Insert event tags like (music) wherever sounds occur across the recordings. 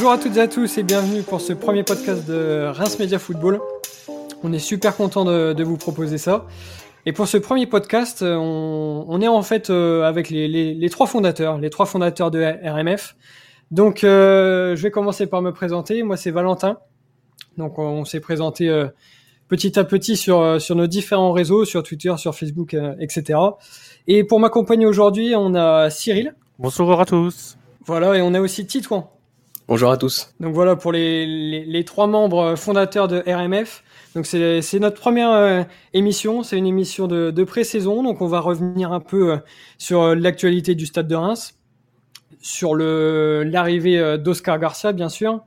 Bonjour à toutes et à tous et bienvenue pour ce premier podcast de Reims Media Football. On est super content de, vous proposer ça. Et pour ce premier podcast, on, est en fait euh, avec les, trois fondateurs, les trois fondateurs de RMF. Donc euh, je vais commencer par me présenter. Moi c'est Valentin. Donc on, s'est présenté euh, petit à petit sur, sur nos différents réseaux, sur Twitter, sur Facebook, etc. Et pour m'accompagner aujourd'hui, on a Cyril. Bonjour à tous. Voilà, et on a aussi Titouan. Bonjour à tous. Donc voilà pour les, trois membres fondateurs de RMF. Donc c'est notre première euh, émission, c'est une émission de, de pré-saison, donc on va revenir un peu euh, sur euh, l'actualité du Stade de Reims, sur l'arrivée d'Oscar Garcia bien sûr,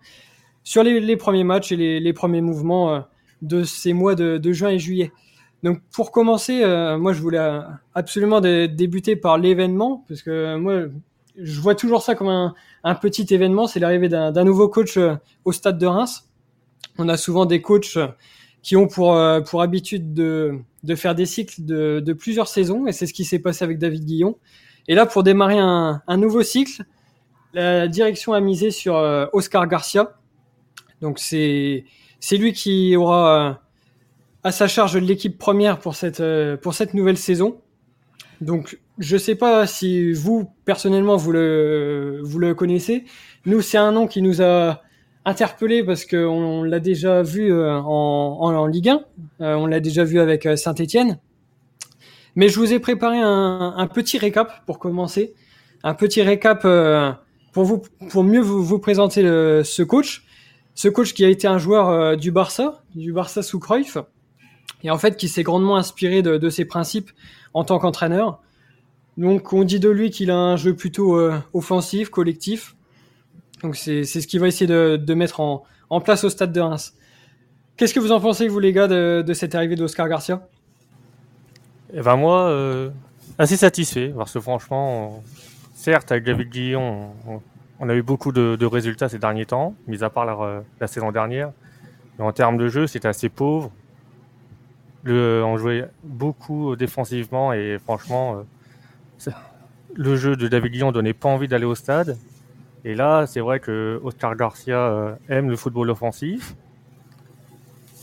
sur les, premiers matchs et les, premiers mouvements de ces mois de, de, juin et juillet. Donc pour commencer, moi je voulais absolument débuter par l'événement, parce que moi je vois toujours ça comme un, petit événement, c'est l'arrivée d'un nouveau coach euh, au stade de Reims. On a souvent des coachs euh, qui ont pour, euh, habitude de, faire des cycles de, plusieurs saisons, et c'est ce qui s'est passé avec David Guillon. Et là, pour démarrer un, nouveau cycle, la direction a misé sur Oscar Garcia. Donc c'est c'est lui qui aura à sa charge l'équipe première pour cette pour cette nouvelle saison. Donc je sais pas si vous personnellement vous le vous le connaissez. Nous, c'est un nom qui nous a interpellé parce qu'on l'a déjà vu euh, en, en, Ligue 1. Euh, on l'a déjà vu avec euh, Saint-Étienne. Mais je vous ai préparé un, petit récap pour commencer, un petit récap pour vous pour mieux vous, présenter ce coach, ce coach qui a été un joueur du Barça, du Barça sous Cruyff, et en fait qui s'est grandement inspiré de ses principes en tant qu'entraîneur. Donc on dit de lui qu'il a un jeu plutôt euh, offensif, collectif. Donc c'est ce qu'il va essayer de, de mettre en, en, place au stade de Reims. Qu'est-ce que vous en pensez, vous les gars, de, cette arrivée d'Oscar Garcia? Eh ben moi, euh, assez satisfait, parce que franchement, certes avec David Guillon, on, a eu beaucoup de, résultats ces derniers temps, mis à part la, saison dernière. Mais en termes de jeu, c'était assez pauvre. On jouait beaucoup défensivement et franchement, euh, le jeu de David Guillon donnait pas envie d'aller au stade. Et là, c'est vrai que Oscar Garcia euh, aime le football offensif.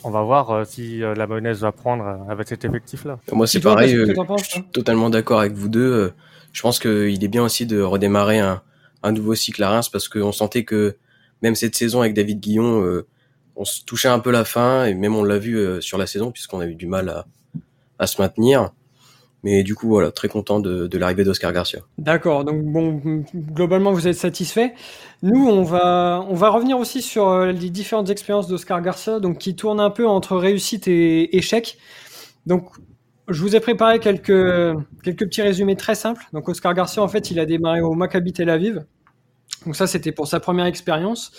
On va voir euh, si euh, la mayonnaise va prendre avec cet effectif-là. Moi, c'est pareil. je suis totalement d'accord avec vous deux. je pense qu'il est bien aussi de redémarrer un, un nouveau cycle à Reims parce qu'on sentait que même cette saison avec David Guillon, on se touchait un peu la fin et même on l'a vu sur la saison puisqu'on a eu du mal à, à se maintenir. Mais du coup, voilà, très content de, l'arrivée d'Oscar Garcia. D'accord. Donc globalement, vous êtes satisfait. Nous, on va, revenir aussi sur euh, les différentes expériences d'Oscar Garcia, qui tournent un peu entre réussite et échec. Donc, je vous ai préparé quelques, petits résumés très simples. Donc, Oscar Garcia, en fait, il a démarré au Maccabi Tel Aviv. Donc ça, c'était pour sa première expérience.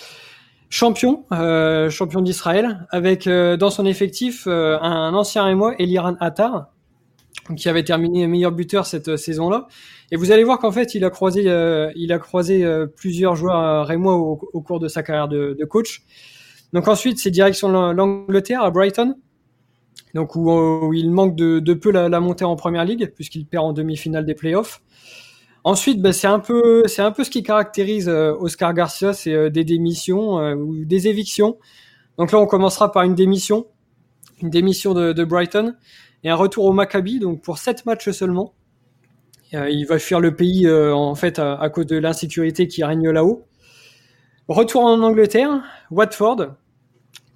Champion, euh, champion d'Israël, avec euh, dans son effectif un ancien Rémois, Eliran Attar, qui avait terminé meilleur buteur cette euh, saison-là. Et vous allez voir qu'en fait, il a croisé, euh, il a croisé euh, plusieurs joueurs rémois au, au, cours de sa carrière de, coach. Donc ensuite, c'est direction l'Angleterre à Brighton, donc où, il manque de, peu la, montée en première ligue puisqu'il perd en demi-finale des playoffs. Ensuite, bah, c'est un peu, un peu ce qui caractérise Oscar Garcia, c'est des démissions ou des évictions. Donc là, on commencera par une démission, une démission de Brighton et un retour au Maccabi, donc pour sept matchs seulement. Euh, il va fuir le pays euh, en fait à, cause de l'insécurité qui règne là-haut. Retour en Angleterre, Watford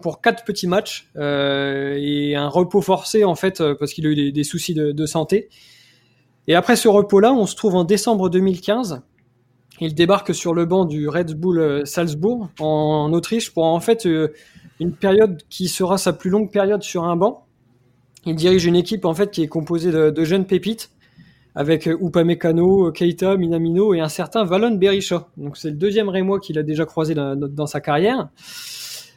pour quatre petits matchs euh, et un repos forcé en fait parce qu'il a eu des, soucis de, de, santé. Et après ce repos-là, on se trouve en décembre 2015. Il débarque sur le banc du Red Bull Salzbourg en Autriche pour en fait une période qui sera sa plus longue période sur un banc il dirige une équipe en fait qui est composée de, jeunes pépites avec euh, Upamecano, Keita, Minamino et un certain Valon Berisha. Donc c'est le deuxième Rémois qu'il a déjà croisé dans, sa carrière.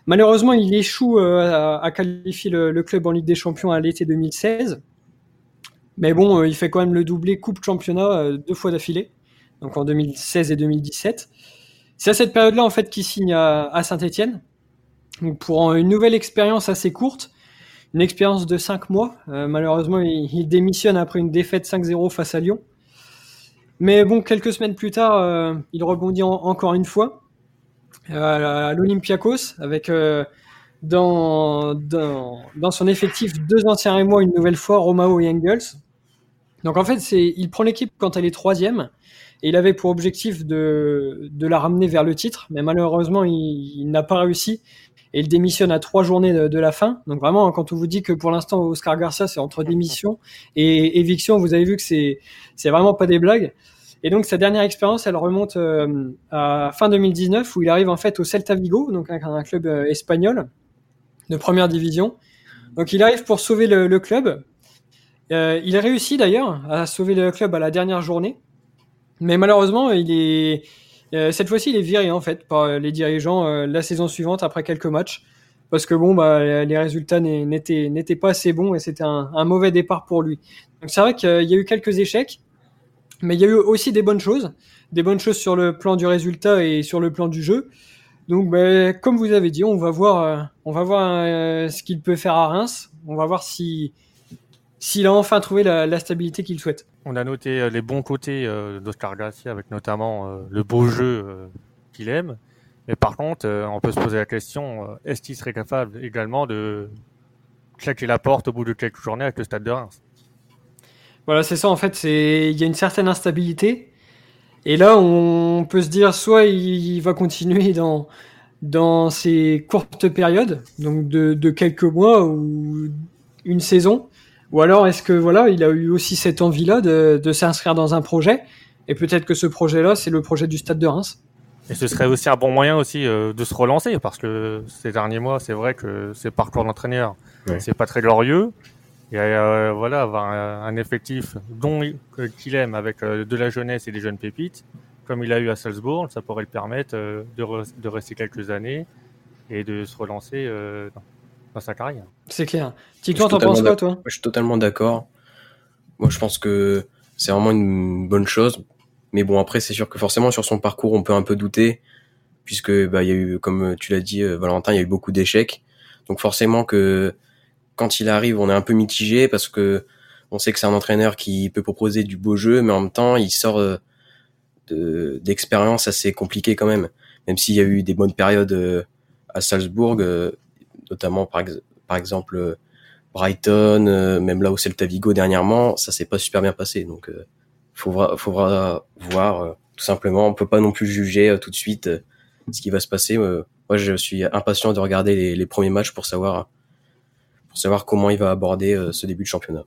Malheureusement, il échoue euh, à, qualifier le, club en Ligue des Champions à l'été 2016. Mais bon, euh, il fait quand même le doublé Coupe Championnat deux fois d'affilée, donc en 2016 et 2017. C'est à cette période-là en fait qu'il signe à, à Saint-Étienne. Pour une nouvelle expérience assez courte, une expérience de 5 mois. Euh, malheureusement, il, démissionne après une défaite 5-0 face à Lyon. Mais bon, quelques semaines plus tard, euh, il rebondit encore une fois. à l'Olympiakos avec dans, dans, son effectif deux anciens moi une nouvelle fois, Romao et Engels. Donc en fait, il prend l'équipe quand elle est troisième et il avait pour objectif de, de la ramener vers le titre, mais malheureusement il, n'a pas réussi et il démissionne à trois journées de, la fin. Donc vraiment, quand on vous dit que pour l'instant Oscar Garcia c'est entre démission et éviction, vous avez vu que c'est c'est vraiment pas des blagues. Et donc sa dernière expérience, elle remonte euh, à fin 2019 où il arrive en fait au Celta Vigo, donc un, un club euh, espagnol de première division. Donc il arrive pour sauver le, club. Euh, il réussit d'ailleurs à sauver le club à la dernière journée, mais malheureusement il est euh, cette fois-ci il est viré en fait par les dirigeants euh, la saison suivante après quelques matchs parce que bon bah les résultats n'étaient n'étaient pas assez bons et c'était un, un, mauvais départ pour lui. Donc c'est vrai qu'il y a eu quelques échecs, mais il y a eu aussi des bonnes choses, des bonnes choses sur le plan du résultat et sur le plan du jeu. Donc, ben, comme vous avez dit, on va voir, euh, on va voir euh, ce qu'il peut faire à Reims. On va voir si s'il a enfin trouvé la, stabilité qu'il souhaite. On a noté euh, les bons côtés d'Oscar Garcia, avec notamment le beau jeu qu'il aime. Mais par contre, on peut se poser la question est-ce qu'il serait capable également de claquer la porte au bout de quelques journées avec le Stade de Reims? Voilà, c'est ça. En fait, il y a une certaine instabilité. Et là, on peut se dire soit il va continuer dans dans ces courtes périodes, donc de quelques mois ou une saison, ou alors est-ce que voilà, il a eu aussi cette envie-là de, de s'inscrire dans un projet, et peut-être que ce projet-là, c'est le projet du Stade de Reims. Et ce serait aussi un bon moyen aussi euh, de se relancer, parce que ces derniers mois, c'est vrai que ces parcours d'entraîneur, c'est pas très glorieux. Et euh, voilà, avoir un, effectif dont qu'il aime avec euh, de la jeunesse et des jeunes pépites, comme il a eu à Salzbourg, ça pourrait le permettre euh, de, de, rester quelques années et de se relancer dans, sa carrière. C'est clair. Tico, t'en penses quoi, toi Je suis totalement d'accord. Moi, je pense que c'est vraiment une bonne chose. Mais bon, après, c'est sûr que forcément, sur son parcours, on peut un peu douter, puisque bah, il y a eu, comme tu l'as dit, Valentin, il y a eu beaucoup d'échecs. Donc forcément que quand il arrive, on est un peu mitigé parce que on sait que c'est un entraîneur qui peut proposer du beau jeu, mais en même temps, il sort euh, d'expériences assez compliquées quand même. Même s'il y a eu des bonnes périodes euh, à Salzbourg, euh, notamment par, par exemple Brighton, même là où c'est le Tavigo dernièrement, ça s'est pas super bien passé. Donc, faudra, faudra voir tout simplement. On peut pas non plus juger tout de suite ce qui va se passer. moi, je suis impatient de regarder les, les premiers matchs pour savoir savoir comment il va aborder euh, ce début de championnat.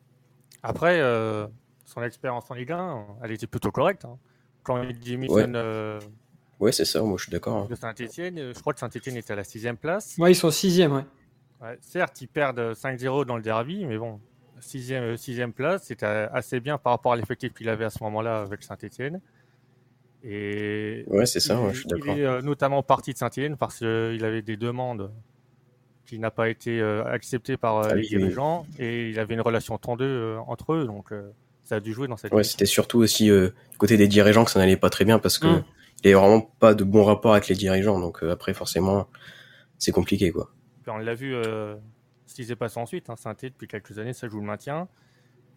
Après, euh, son expérience en Ligue 1, elle était plutôt correcte. Hein. Quand il démissionne. Ouais. Ouais, c'est ça, moi je suis d'accord. Hein. De Saint-Etienne, je crois que Saint-Etienne était à la sixième place. Ouais, ils sont sixième, ouais. ouais. Certes, ils perdent 5-0 dans le derby, mais bon, sixième, sixième place, c'était assez bien par rapport à l'effectif qu'il avait à ce moment-là avec Saint-Etienne. Et ouais, c'est ça, je suis d'accord. Il est notamment parti de Saint-Etienne parce qu'il avait des demandes qui n'a pas été euh, accepté par euh, ah les dirigeants et il avait une relation tendue euh, entre eux, donc ça a dû jouer dans cette. Ouais, c'était surtout aussi du côté des dirigeants que ça n'allait pas très bien parce que mmh. Il n'y avait vraiment pas de bon rapport avec les dirigeants, donc après forcément c'est compliqué quoi. on l'a vu ce qui s'est passé ensuite, hein, saint depuis quelques années ça joue le maintien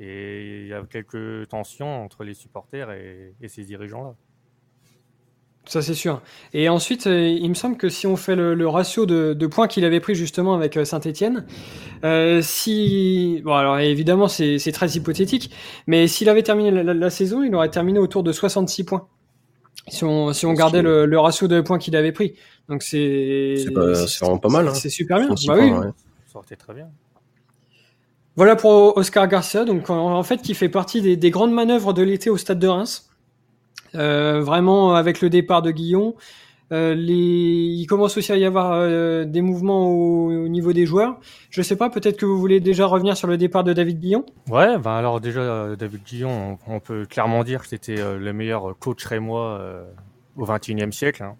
et il y a quelques tensions entre les supporters et, et ces dirigeants là. Ça c'est sûr. Et ensuite, euh, il me semble que si on fait le, ratio de, points qu'il avait pris justement avec euh, Saint-Etienne, euh, si bon alors évidemment c'est très hypothétique, mais s'il avait terminé la, saison, il aurait terminé autour de 66 points. Si on, si on gardait le, ratio de points qu'il avait pris, donc c'est c'est vraiment pas mal. Hein. C'est super bien. Bah oui. Ça très bien. Voilà pour Oscar Garcia, donc en, fait qui fait partie des, des grandes manœuvres de l'été au Stade de Reims. Euh, vraiment, avec le départ de Guillon, euh, il commence aussi à y avoir euh, des mouvements au... niveau des joueurs. Je sais pas, peut-être que vous voulez déjà revenir sur le départ de David Guillon Ouais, ben alors déjà, David Guillon, on, peut clairement dire que c'était le meilleur coach rémois au XXIe siècle. Hein.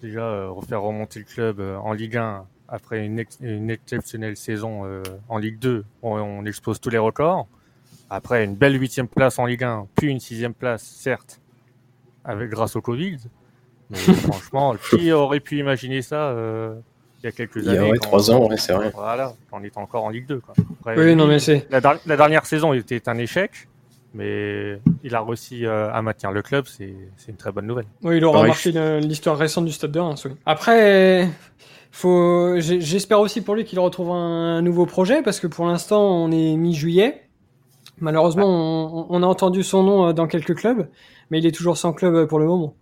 Déjà, refaire remonter le club en Ligue 1 après une, exceptionnelle saison en Ligue 2, on, on expose tous les records. Après, une belle huitième place en Ligue 1, puis une sixième place, certes, avec grâce au Covid. Mais (laughs) franchement, qui aurait pu imaginer ça euh, il y a quelques années Il y a trois ans, ouais, c'est vrai. Voilà, on est encore en Ligue 2. Quoi. oui, non, mais c'est... La, dernière saison était un échec, Mais il a réussi à maintenir le club, c'est une très bonne nouvelle. Oui, il aura marqué l'histoire récente du Stade de Reims. Oui. Après, faut, j'espère aussi pour lui qu'il retrouve un, nouveau projet parce que pour l'instant, on est mi-juillet. Malheureusement, on, a entendu son nom dans quelques clubs, mais il est toujours sans club pour le moment.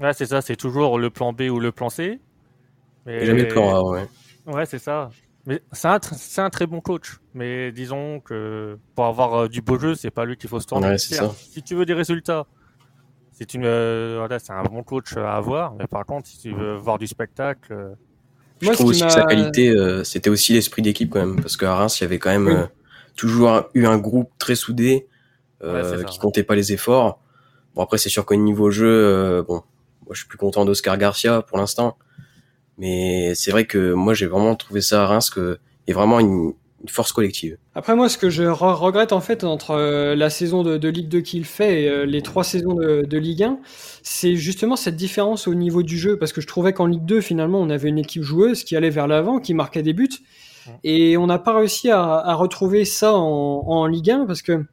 Ouais, c'est ça, c'est toujours le plan B ou le plan C. Mais... Jamais le plan A, ouais. Ouais, c'est ça. Mais c'est un, un, très bon coach. Mais disons que pour avoir euh, du beau jeu, c'est pas lui qu'il faut se tourner. Si tu veux des résultats, c'est une, euh, voilà, c'est un bon coach à avoir. Mais par contre, si tu veux voir du spectacle. Euh, je trouve aussi que sa qualité, c'était aussi l'esprit d'équipe quand même. Parce qu'à Reims, il y avait quand même toujours eu un groupe très soudé qui comptait pas les efforts. Bon, après, c'est sûr qu'au niveau jeu, bon, moi, je suis plus content d'Oscar Garcia pour l'instant. Mais c'est vrai que moi, j'ai vraiment trouvé ça à Reims que y a vraiment une, force collective. Après moi, ce que je regrette en fait entre euh, la saison de, Ligue 2 qu'il fait et euh, les trois saisons de, Ligue 1, c'est justement cette différence au niveau du jeu. Parce que je trouvais qu'en Ligue 2, finalement, on avait une équipe joueuse qui allait vers l'avant, qui marquait des buts. Et on n'a pas réussi à, retrouver ça en, Ligue 1 parce que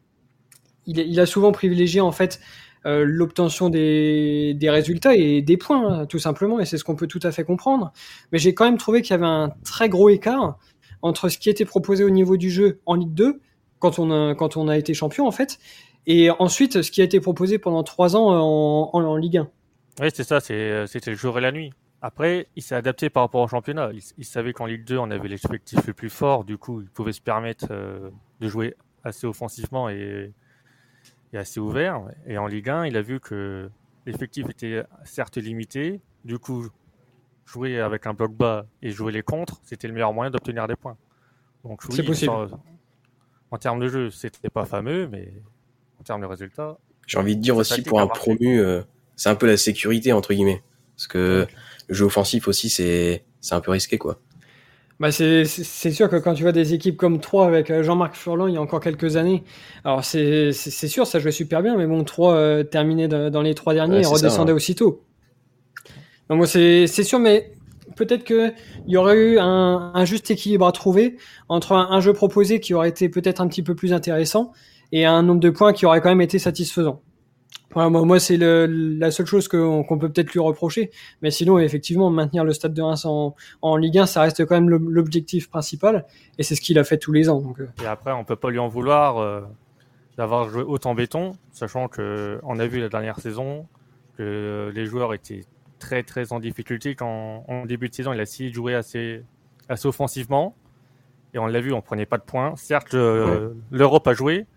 il a souvent privilégié en fait euh, l'obtention des, résultats et des points, tout simplement, et c'est ce qu'on peut tout à fait comprendre. Mais j'ai quand même trouvé qu'il y avait un très gros écart entre ce qui était proposé au niveau du jeu en Ligue 2, quand on a, quand on a été champion, en fait, et ensuite ce qui a été proposé pendant trois ans en, en, Ligue 1. Oui, c'est ça, c'était le jour et la nuit. Après, il s'est adapté par rapport au championnat. Il, savait qu'en Ligue 2, on avait l'effectif le plus fort, du coup, il pouvait se permettre euh, de jouer assez offensivement et est assez ouvert. Et en Ligue 1, il a vu que l'effectif était certes limité. Du coup, jouer avec un bloc bas et jouer les contres, c'était le meilleur moyen d'obtenir des points. Donc oui, possible. en termes de jeu, c'était pas fameux, mais en termes de résultats. J'ai envie de dire aussi pour un promu, euh, c'est un peu la sécurité entre guillemets, parce que le jeu offensif aussi, c'est c'est un peu risqué quoi. Bah c'est sûr que quand tu vois des équipes comme 3 avec euh, Jean-Marc Furlan il y a encore quelques années, alors c'est sûr, ça jouait super bien, mais bon, 3 euh, terminait dans les trois derniers et redescendait aussitôt. Donc c'est sûr, mais peut-être qu'il y aurait eu un, un, juste équilibre à trouver entre un jeu proposé qui aurait été peut-être un petit peu plus intéressant et un nombre de points qui aurait quand même été satisfaisant moi, c'est la seule chose qu'on peut peut-être lui reprocher. Mais sinon, effectivement, maintenir le stade de Reims en, en Ligue 1, ça reste quand même l'objectif principal. Et c'est ce qu'il a fait tous les ans. Donc. Euh. Et après, on peut pas lui en vouloir euh, d'avoir joué autant béton, sachant que on a vu la dernière saison que les joueurs étaient très très en difficulté quand en début de saison il a essayé de jouer assez assez offensivement et on l'a vu on prenait pas de points certes euh, l'Europe a joué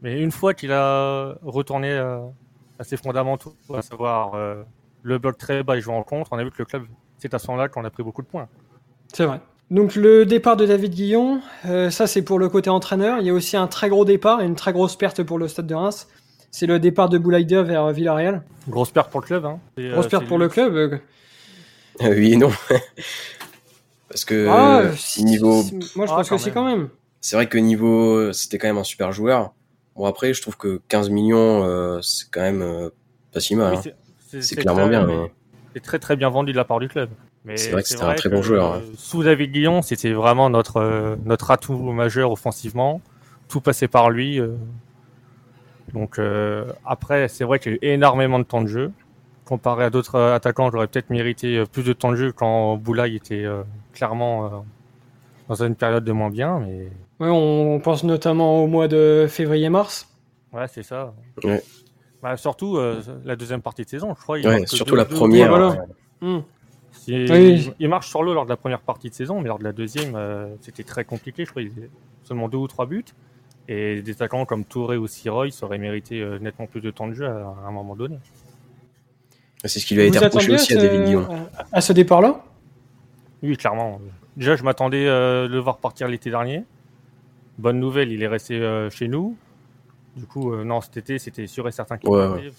mais une fois qu'il a retourné assez fondamentaux, à savoir euh, le bloc très bas et jouer en contre. On a vu que le club, c'est à ce moment-là qu'on a pris beaucoup de points. C'est vrai. Donc le départ de David Guillon, euh, ça c'est pour le côté entraîneur. Il y a aussi un très gros départ et une très grosse perte pour le Stade de Reims. C'est le départ de Boulaïda vers Villarreal. Grosse perte pour le club. Hein. grosse euh, perte pour le club. oui et non. (laughs) Parce que ah, niveau... Moi je pense ah, que c'est quand même. C'est vrai que niveau... C'était quand même un super joueur. Bon après, je trouve que 15 millions, euh, c'est quand même euh, pas si mal. Hein. C'est clairement bien. Mais... C'est très très bien vendu de la part du club. C'est vrai que c'était un très bon joueur. Hein. Sous David Guillon, c'était vraiment notre euh, notre atout majeur offensivement. Tout passait par lui. Donc après, c'est vrai qu'il y a eu énormément de temps de jeu. Comparé à d'autres attaquants, j'aurais peut-être mérité plus de temps de jeu quand Boulaye était clairement dans une période de moins bien, mais on pense notamment au mois de février-mars. Ouais, c'est ça. Ouais. Bah, surtout euh, la deuxième partie de saison, je crois. Il surtout la première. Hmm. Il, marche sur l'eau lors de la première partie de saison, mais lors de la deuxième, euh, c'était très compliqué. Je crois qu'il seulement deux ou trois buts. Et des attaquants comme Touré ou Siroy auraient mérité euh, nettement plus de temps de jeu à, un moment donné. C'est ce qui lui a été reproché aussi à, David Guillaume. À ce départ-là? Oui, clairement. Déjà, je m'attendais de le voir partir l'été dernier. Bonne nouvelle, il est resté euh, chez nous. Du coup, euh, non, cet été, c'était sûr et certain qu'il ouais,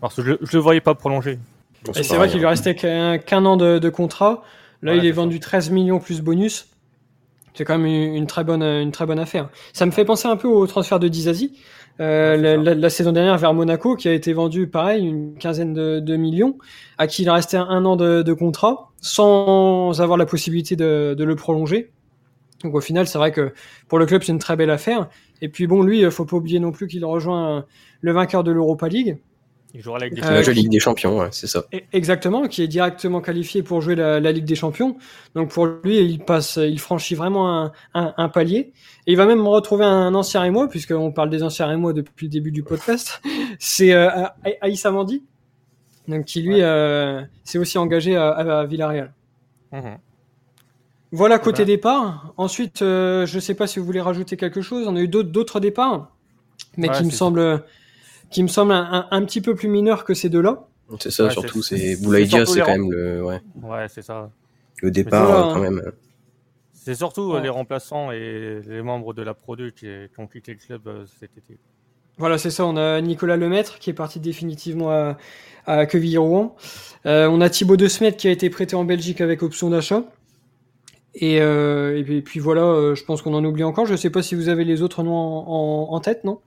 Parce que je ne le voyais pas prolonger. Et c'est vrai qu'il lui restait qu'un an de, contrat. Là, il est, vendu 13 millions plus bonus. C'est quand même une, très bonne, une très bonne affaire. Ça me fait penser un peu au transfert de Dizazi. Euh, la, saison dernière vers Monaco, qui a été vendu pareil, une quinzaine de, millions, à qui il restait un, an de, contrat, sans avoir la possibilité de, le prolonger. Donc au final, c'est vrai que pour le club, c'est une très belle affaire. Et puis bon, lui, faut pas oublier non plus qu'il rejoint le vainqueur de l'Europa League. Il jouera la Ligue des, euh, Ligue des Champions, ouais, c'est ça. Exactement, qui est directement qualifié pour jouer la, Ligue des Champions. Donc pour lui, il passe, il franchit vraiment un, un, palier. Et il va même retrouver un ancien Rémois, puisqu'on parle des anciens Rémois depuis le début du podcast. (laughs) c'est euh, Aïs Amandi, donc qui lui euh, s'est aussi engagé à, Villarreal. Mhm. Voilà côté départ. Ensuite, euh, je ne sais pas si vous voulez rajouter quelque chose. On a eu d'autres départs, mais qui me semblent qui me semble un, petit peu plus mineur que ces deux-là. C'est ça, surtout, c'est Boulaïdia, c'est quand même le, ouais. Ouais, c'est ça. Le départ, quand même. C'est surtout euh, les remplaçants et les membres de la Pro 2 qui, ont quitté le club euh, cet été. Voilà, c'est ça. On a Nicolas Lemaître qui est parti définitivement à, à Quevilly-Rouen. Euh, on a Thibaut De Smet qui a été prêté en Belgique avec option d'achat. Et, euh, et, puis, voilà, je pense qu'on en oublie encore. Je ne sais pas si vous avez les autres noms en, en tête, non?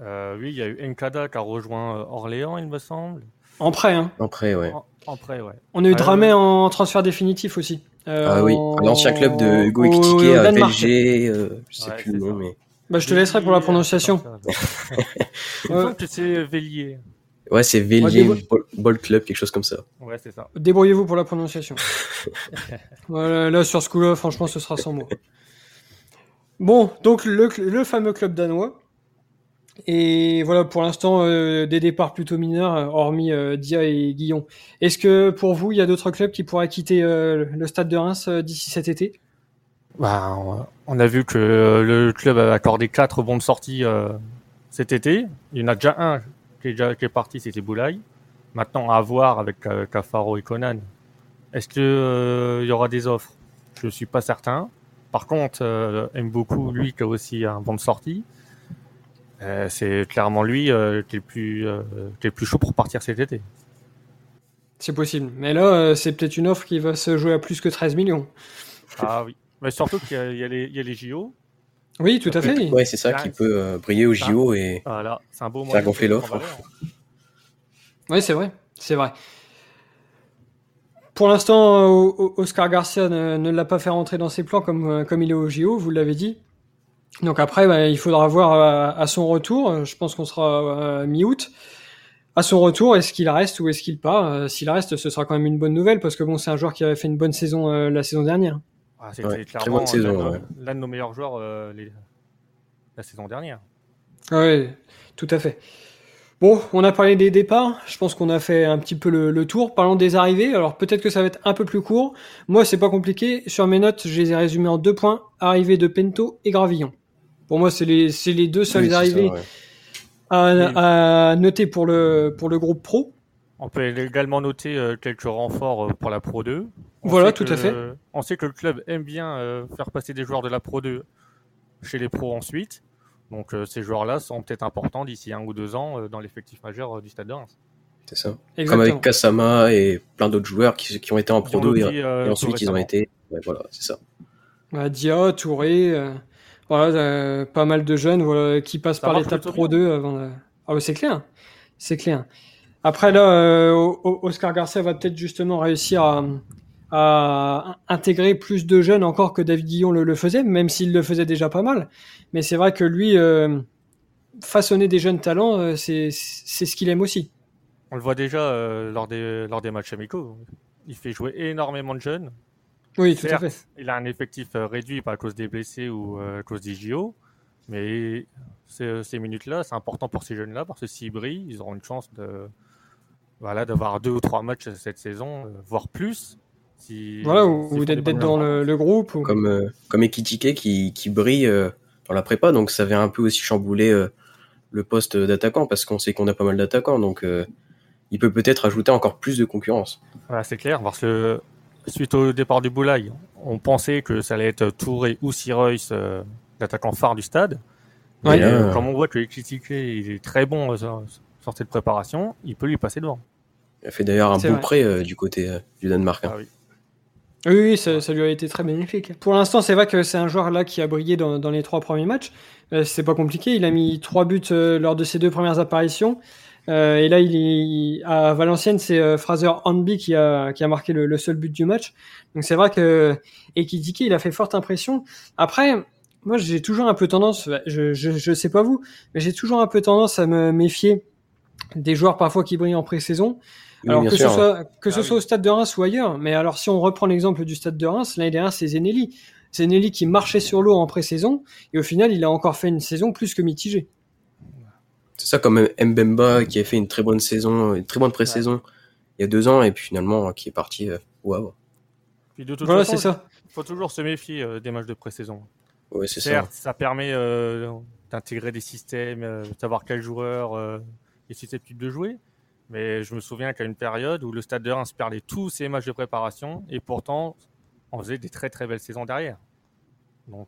Euh, oui, il y a eu Nkada qui a rejoint euh, Orléans, il me semble. En prêt, hein En prêt, ouais. En, prêt, ouais. On a eu Dramé en transfert définitif aussi. Euh, ah oui, l'ancien club de Hugo Ekitike à VLG, euh, je sais plus le nom, mais... Bah, je te laisserai pour la prononciation. (laughs) que c'est Vélier. Ouais, c'est Vélier Ball Club, quelque chose comme ça. Ouais, c'est ça. Débrouillez-vous pour la prononciation. (laughs) (laughs) voilà, là, sur ce coup-là, franchement, ce sera sans mots. Bon, donc le, le fameux club danois, et voilà, pour l'instant, euh, des départs plutôt mineurs, euh, hormis euh, Dia et Guillon. Est-ce que pour vous, il y a d'autres clubs qui pourraient quitter le stade de Reims d'ici cet été? Bah, On a vu que le club a accordé quatre bons de sortie cet été. Il y en a déjà un qui est, parti, c'était Boulaye. Maintenant, à voir avec Cafaro et Conan. Est-ce qu'il y aura des offres? Je ne suis pas certain. Par contre, aime beaucoup lui qui a aussi un bon de sortie. Euh, c'est clairement lui euh, qui, est le plus, euh, qui est le plus chaud pour partir cet été. C'est possible. Mais là, c'est peut-être une offre qui va se jouer à plus que 13 millions. Ah oui. Mais surtout qu'il y, a les JO. Oui, tout à fait. Oui, c'est ça qui peut briller aux JO et voilà, c'est un beau moyen. gonfler l'offre. Oui, c'est vrai. C'est vrai. Pour l'instant, Oscar Garcia ne, l'a pas fait rentrer dans ses plans comme, comme il est au JO, vous l'avez dit. Donc après, bah, il faudra voir euh, à, son retour. Je pense qu'on sera euh, mi-août. À son retour, est-ce qu'il reste ou est-ce qu'il part? Euh, S'il reste, ce sera quand même une bonne nouvelle parce que bon, c'est un joueur qui avait fait une bonne saison la saison dernière. Ah, C'était clairement l'un de nos meilleurs joueurs la saison dernière. Oui, tout à fait. Bon, on a parlé des départs. Je pense qu'on a fait un petit peu le, tour. Parlons des arrivées. Alors peut-être que ça va être un peu plus court. Moi, c'est pas compliqué. Sur mes notes, je les ai résumées en deux points arrivée de Pento et Gravillon. Pour moi, c'est les, les deux seules arrivées à, noter pour le, pour le groupe pro. On peut également noter euh, quelques renforts euh, pour la Pro 2. voilà, tout à fait. On sait que le club aime bien euh, faire passer des joueurs de la Pro 2 chez les pros ensuite. Donc ces joueurs-là sont peut-être importants d'ici un ou deux ans dans l'effectif majeur du Stade de Reims. C'est ça. Comme avec Kasama et plein d'autres joueurs qui, qui, ont été en Pro 2 et, ensuite ils ont été. voilà, c'est ça. Bah, Dia, Touré. Voilà, euh, pas mal de jeunes voilà, qui passent par l'étape Pro 2 avant Ah c'est clair, c'est clair. Après là, euh, Oscar Garcia va peut-être justement réussir à, à, intégrer plus de jeunes encore que David Guillon le, faisait, même s'il le faisait déjà pas mal. Mais c'est vrai que lui, euh, façonner des jeunes talents, c'est ce qu'il aime aussi. On le voit déjà lors, des, lors des matchs amicaux. Il fait jouer énormément de jeunes. Oui, tout à fait. Il a un effectif euh, réduit pas à cause des blessés ou euh, à cause des JO, mais ces, minutes-là, c'est important pour ces jeunes-là parce que s'ils brillent, ils auront une chance de voilà d'avoir deux ou trois matchs cette saison, euh, voire plus. Si, voilà, ou, d'être dans le, groupe. Comme, comme Ekitike qui, qui brille dans la prépa, donc ça vient un peu aussi chambouler le poste d'attaquant parce qu'on sait qu'on a pas mal d'attaquants, donc il peut peut-être ajouter encore plus de concurrence. Voilà, c'est clair, parce que suite au départ du Boulaye, on pensait que ça allait être Touré ou Sirois, euh, l'attaquant phare du stade. Euh, comme on voit que Ekitike il est très bon euh, sur cette préparation, il peut lui passer devant. Il a fait d'ailleurs un bon prêt euh, du côté du Danemark. Hein. Ah, oui. Oui, ça, lui a été très bénéfique. Pour l'instant, c'est vrai que c'est un joueur là qui a brillé dans, dans les trois premiers matchs. c'est pas compliqué. Il a mis trois buts lors de ses deux premières apparitions. Euh, et là, il, est à Valenciennes, c'est Fraser Hanby qui a, qui a marqué le, seul but du match. Donc c'est vrai que Ekidike, il a fait forte impression. Après, moi, j'ai toujours un peu tendance, je, je, je sais pas vous, mais j'ai toujours un peu tendance à me méfier des joueurs parfois qui brillent en pré-saison. alors que, ce soit, que ce ah soit au stade de Reims ou ailleurs, mais alors si on reprend l'exemple du stade de Reims, l'année dernière c'est Zenelli. Zenelli qui marchait sur l'eau en pré-saison, et au final il a encore fait une saison plus que mitigée. C'est ça comme Mbemba qui a fait une très bonne saison, une très bonne pré-saison il y a deux ans, et puis finalement qui est parti euh, au Havre. voilà, c'est ça. Il faut toujours se méfier euh, des matchs de pré-saison. Ouais, c'est ça. ça permet euh, d'intégrer des systèmes, de savoir quel joueur est susceptible de jouer. Mais je me souviens qu'à une période où le Stade de Reims perdait tous ses matchs de préparation et pourtant on faisait des très très belles saisons derrière.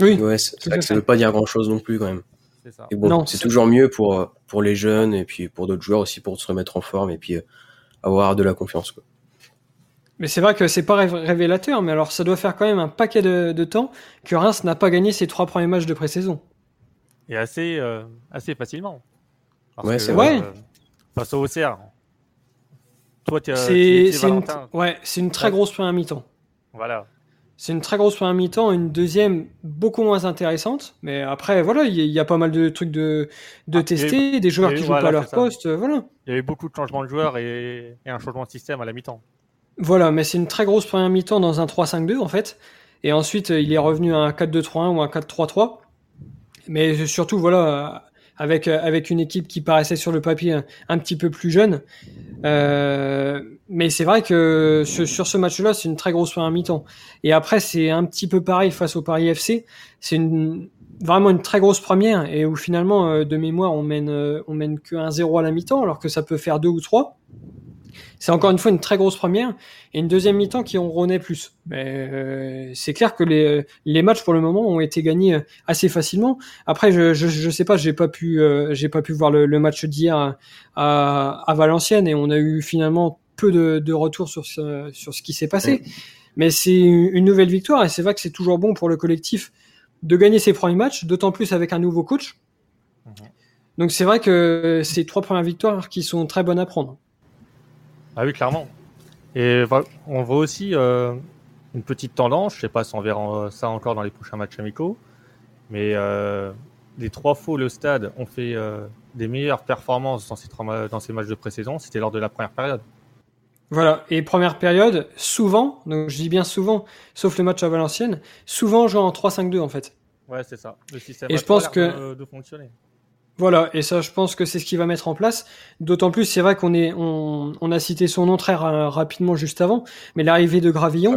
oui, ouais, c'est vrai que ça ne veut pas dire grand chose non plus quand même. C'est bon, c'est toujours mieux pour, euh, pour les jeunes et puis pour d'autres joueurs aussi pour se remettre en forme et puis euh, avoir de la confiance. Quoi. Mais c'est vrai que c'est pas révélateur, mais alors ça doit faire quand même un paquet de, temps que Reims n'a pas gagné ses trois premiers matchs de pré-saison. Et assez, euh, assez facilement. ouais, c'est vrai. Face au OCR. Toi, c'est une, ouais, c'est une très grosse première mi-temps. Voilà. C'est une très grosse première mi-temps, une deuxième beaucoup moins intéressante. Mais après, voilà, il y, a pas mal de trucs de, de ah, tester, des joueurs qui jouent pas à leur poste, voilà. Il y avait beaucoup de changements de joueurs et, un changement de système à la mi-temps. Voilà, mais c'est une très grosse première mi-temps dans un 3-5-2 en fait. Et ensuite, il est revenu à un 4-2-3-1 ou un 4-3-3. Mais surtout, voilà, avec, avec une équipe qui paraissait sur le papier un, petit peu plus jeune. Euh, mais c'est vrai que sur, ce match-là, c'est une très grosse première mi-temps. Et après, c'est un petit peu pareil face au Paris FC. C'est une, vraiment une très grosse première et où finalement, euh, de mémoire, on mène, euh, on mène que 1-0 à la mi-temps, alors que ça peut faire 2 ou 3. C'est encore une fois une très grosse première et une deuxième mi-temps qui en renaît plus. Mais euh, c'est clair que les, les matchs pour le moment ont été gagnés assez facilement. Après, je je, je sais pas, j'ai pas pu euh, j'ai pas pu voir le, le match d'hier à, à, Valenciennes et on a eu finalement peu de, de retours sur ce, sur ce qui s'est passé. Mais c'est une nouvelle victoire et c'est vrai que c'est toujours bon pour le collectif de gagner ses premiers matchs, d'autant plus avec un nouveau coach. Mhm. Donc c'est vrai que c'est trois premières victoires qui sont très bonnes à prendre. Ah oui, clairement. Et on voit aussi euh, une petite tendance, je sais pas si on verra ça encore dans les prochains matchs amicaux, mais euh, les trois fois le stade ont fait euh, des meilleures performances dans ces, dans ces matchs de pré-saison, c'était lors de la première période. Voilà, et première période, souvent, donc je dis bien souvent, sauf le match à Valenciennes, souvent jouant en 3-5-2 en fait. Ouais, c'est ça. Le système et je pense que de fonctionner. Voilà, et ça, je pense que c'est ce qu'il va mettre en place. D'autant plus, c'est vrai qu'on est, on, a cité son nom très rapidement juste avant, mais l'arrivée de Gravillon,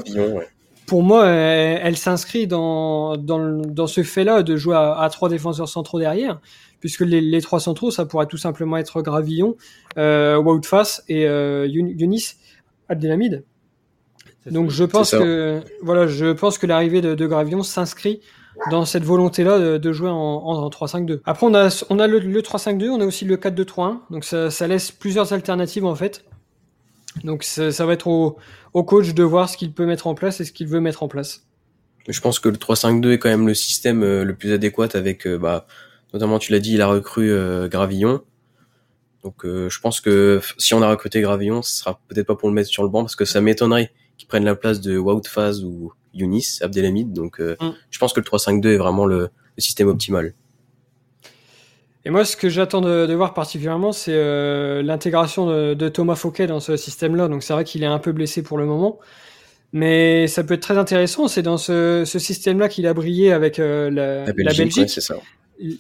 pour moi, elle, s'inscrit dans, dans, ce fait-là de jouer à, trois défenseurs centraux derrière, puisque les, trois centraux, ça pourrait tout simplement être Gravillon, euh, Woutfass et euh, Yunis Abdelhamid. Donc je pense que voilà, je pense que l'arrivée de, de Gravillon s'inscrit dans cette volonté-là de, jouer en, en, 3-5-2. Après, on a, on le, 3-5-2, on a aussi le 4-2-3-1. Donc ça, ça, laisse plusieurs alternatives en fait. Donc ça, ça va être au, au, coach de voir ce qu'il peut mettre en place et ce qu'il veut mettre en place. Je pense que le 3-5-2 est quand même le système euh, le plus adéquat avec, euh, bah, notamment tu l'as dit, il a recru euh, Gravillon. Donc je pense que si on a recruté Gravillon, ce sera peut-être pas pour le mettre sur le banc parce que ça m'étonnerait qu'il prenne la place de Wout Faz ou Younis Abdelhamid. Donc, euh, mm. je pense que le 3-5-2 est vraiment le, système optimal. Et moi, ce que j'attends de, voir particulièrement, c'est euh, l'intégration de, Thomas Fouquet dans ce système-là. Donc, c'est vrai qu'il est un peu blessé pour le moment. Mais ça peut être très intéressant. C'est dans ce, système-là qu'il a brillé avec euh, la, Belgique,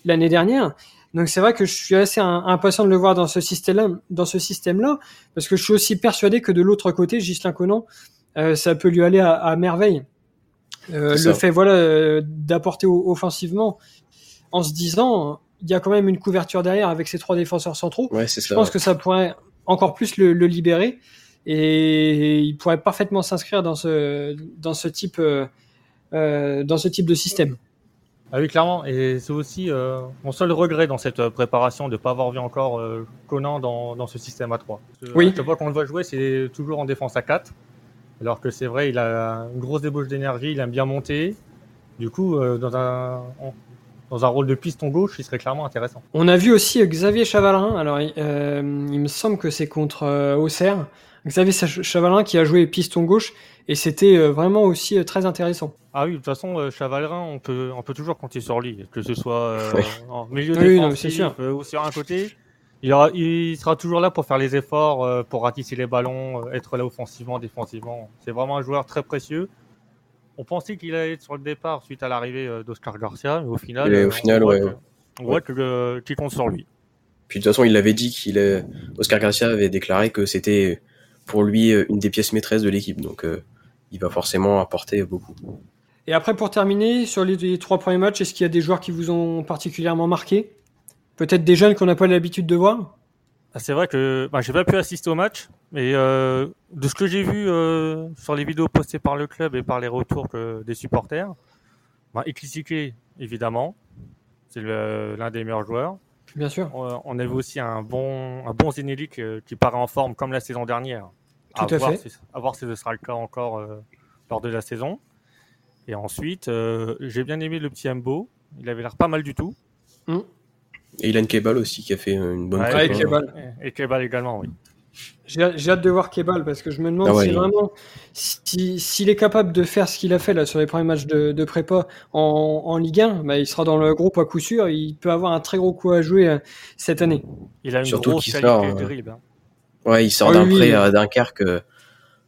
l'année dernière. Donc c'est vrai que je suis assez impatient de le voir dans ce système-là, dans ce système-là, parce que je suis aussi persuadé que de l'autre côté, Gislain Conan, ça peut lui aller à merveille. Euh, le fait voilà euh, d'apporter offensivement en se disant il y a quand même une couverture derrière avec ces trois défenseurs centraux. je pense que ça pourrait encore plus le, libérer et il pourrait parfaitement s'inscrire dans ce dans ce type euh, dans ce type de système. Ah oui, clairement. Et c'est aussi mon seul regret dans cette préparation de ne pas avoir vu encore Conan dans, dans, ce système à 3. Oui. Je vois qu'on le voit jouer, c'est toujours en défense à 4. Alors que c'est vrai, il a une grosse débauche d'énergie, il aime bien monter. Du coup, euh, dans, un, dans un rôle de piston gauche, il serait clairement intéressant. On a vu aussi Xavier Chavalin. Alors, il me semble que c'est contre Auxerre. Xavier Chavalin qui a joué piston gauche et c'était vraiment aussi très intéressant. Ah oui, de toute façon, Chavalin, on peut, on peut toujours compter sur lui, que ce soit en milieu défensif ou sur un côté. Il, il, sera toujours là pour faire les efforts, pour ratisser les ballons, être là offensivement, défensivement. C'est vraiment un joueur très précieux on pensait qu'il allait être sur le départ suite à l'arrivée euh, d'Oscar Garcia, mais au final, au final on, ouais, voit, que, qu'il compte sur lui. Puis de toute façon, il avait dit qu'il est... Oscar Garcia avait déclaré que c'était pour lui euh, une des pièces maîtresses de l'équipe, donc euh, il va forcément apporter beaucoup. Et après, pour terminer, sur les, trois premiers matchs, est-ce qu'il y a des joueurs qui vous ont particulièrement marqué? Peut-être des jeunes qu'on n'a pas l'habitude de voir? Ah, C'est vrai que bah, j'ai pas pu assister au match, mais euh, de ce que j'ai vu euh, sur les vidéos postées par le club et par les retours que, des supporters, bah, évidemment, c'est l'un des meilleurs joueurs. Bien sûr. On, a vu aussi un bon, un bon Zénélique euh, qui paraît en forme comme la saison dernière. Tout à, fait. Si, à voir si ce sera le cas encore euh, lors de la saison. Et ensuite, euh, j'ai bien aimé le petit Mbo. Il avait l'air pas mal du tout. Mm. Et Ilan Kebal aussi qui a fait une bonne ouais, et, Kebal. et Kebal également, oui. J'ai hâte de voir Kebal parce que je me demande ah si vraiment s'il est capable de faire ce qu'il a fait là sur les premiers matchs de, prépa en, Ligue 1, bah, il sera dans le groupe à coup sûr. Il peut avoir un très gros coup à jouer euh, cette année. Il a une Surtout grosse qualité sort, terrible. Hein. Ouais, il sort ah d'un prêt à Dunkerque euh,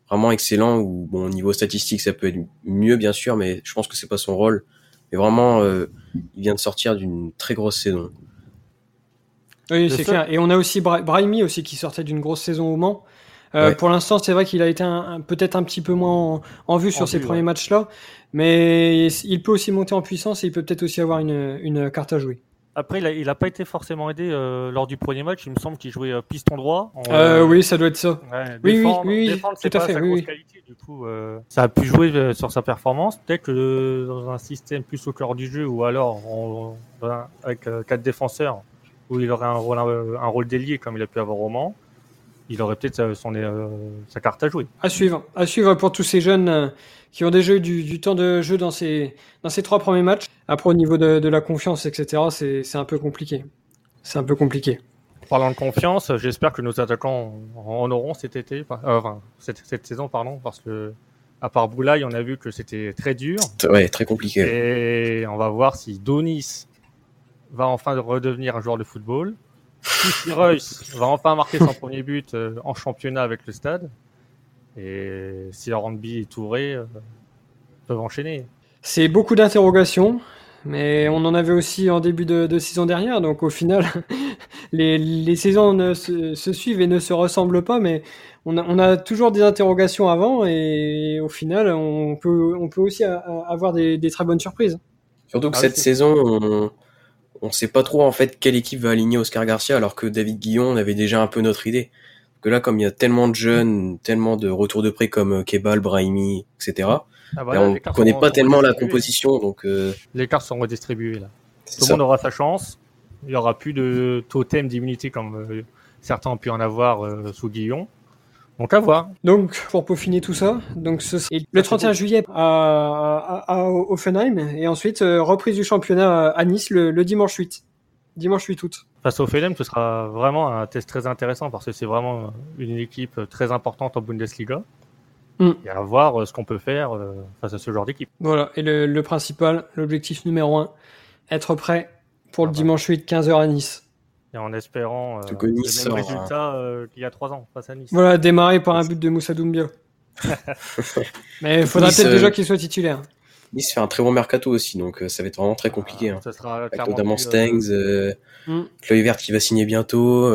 vraiment excellent. Ou bon, au niveau statistique, ça peut être mieux bien sûr, mais je pense que c'est pas son rôle. Mais vraiment, euh, il vient de sortir d'une très grosse saison. Oui, c'est clair. Et on a aussi Brahimi aussi qui sortait d'une grosse saison au Mans. Euh, Pour l'instant, c'est vrai qu'il a été peut-être un petit peu moins en, vue sur ces premiers matchs-là, mais il peut aussi monter en puissance et il peut peut-être aussi avoir une, une, carte à jouer. Après, il n'a pas été forcément aidé euh, lors du premier match. Il me semble qu'il jouait euh, piston droit. Euh, oui, ça doit être ça. oui, oui, oui, tout à fait. Qualité, du coup, ça a pu jouer sur sa performance. Peut-être que dans un système plus au cœur du jeu ou alors avec quatre défenseurs, où il aurait un rôle, un rôle d'ailier comme il a pu avoir au Mans, il aurait peut-être son, euh, sa carte à jouer. À suivre, à suivre pour tous ces jeunes euh, qui ont déjà eu du, temps de jeu dans ces, dans ces trois premiers matchs. Après, au niveau de, la confiance, etc., c'est un peu compliqué. C'est un peu compliqué. Parlant de confiance, j'espère que nos attaquants en auront cet été, euh, enfin, cette, cette, saison, pardon, parce que à part Boulaye, on a vu que c'était très dur. Ouais, très compliqué. Et on va voir si Donis va enfin redevenir un joueur de football. Royce va enfin marquer son premier but euh, en championnat avec le stade. Et si Randby et Touré euh, peuvent enchaîner. C'est beaucoup d'interrogations, mais on en avait aussi en début de, saison dernière. Donc au final, (laughs) les, saisons ne se, suivent et ne se ressemblent pas, mais on a, toujours des interrogations avant et au final, on peut, on peut aussi avoir des, très bonnes surprises. Surtout que ah cette saison, on, on sait pas trop en fait quelle équipe va aligner Oscar Garcia, alors que David Guillon, on avait déjà un peu notre idée. Que là, comme il y a tellement de jeunes, tellement de retours de prêt comme euh, Kebal, Brahimi, etc. Ah on connaît pas tellement la composition, donc euh... les cartes sont redistribuées là. Tout le monde aura sa chance. Il y aura plus de totem d'immunité comme euh, certains ont pu en avoir euh, sous Guillon. Donc à voir. Donc pour peaufiner tout ça, donc ce le 31 juillet à, à, à Offenheim et ensuite euh, reprise du championnat à Nice le, dimanche 8. Dimanche 8 août. Face à Offenheim, ce sera vraiment un test très intéressant parce que c'est vraiment une équipe très importante en Bundesliga. Mm. Et à voir euh, ce qu'on peut faire euh, face à ce genre d'équipe. Voilà, et le, le principal, l'objectif numéro un, être prêt pour le ah bah. dimanche 8, 15h à Nice en espérant euh, le même résultat euh, qu'il y a trois ans face à Nice. Voilà, démarrer par un but de Moussa Doumbia. (laughs) Mais il faudra peut-être déjà euh, qu'il soit titulaire. Nice fait un très bon mercato aussi, donc ça va être vraiment très compliqué. Ah, hein. Ça sera Avec notamment Stengs, euh, mm. Vert qui va signer bientôt.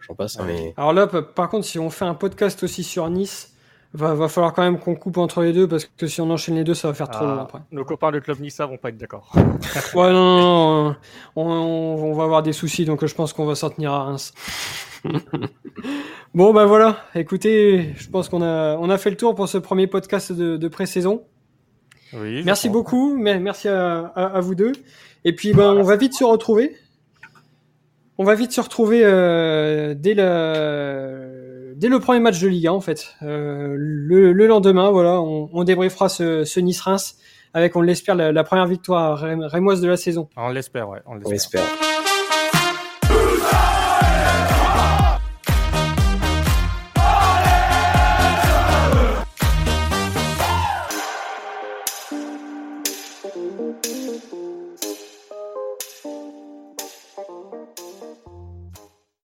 J'en passe. Hein, mais... Alors là, par contre, si on fait un podcast aussi sur Nice, Va, va falloir quand même qu'on coupe entre les deux parce que si on enchaîne les deux, ça va faire trop long ah, après. Nos copains de Club Nissa vont pas être d'accord. (laughs) ouais, non, non, non. On, on, va avoir des soucis donc je pense qu'on va s'en tenir à Reims. (laughs) bon, bah voilà. Écoutez, je pense qu'on a, on a fait le tour pour ce premier podcast de, de pré-saison. Oui, merci beaucoup. Merci à, à, vous deux. Et puis, ben, on va vite se retrouver. On va vite se retrouver euh, dès la dès le premier match de Ligue 1 en fait. Euh, le, lendemain, voilà, on, on débriefera ce, ce Nice-Reims avec, on l'espère, la, première victoire rémoise de la saison. On l'espère, ouais. On l'espère.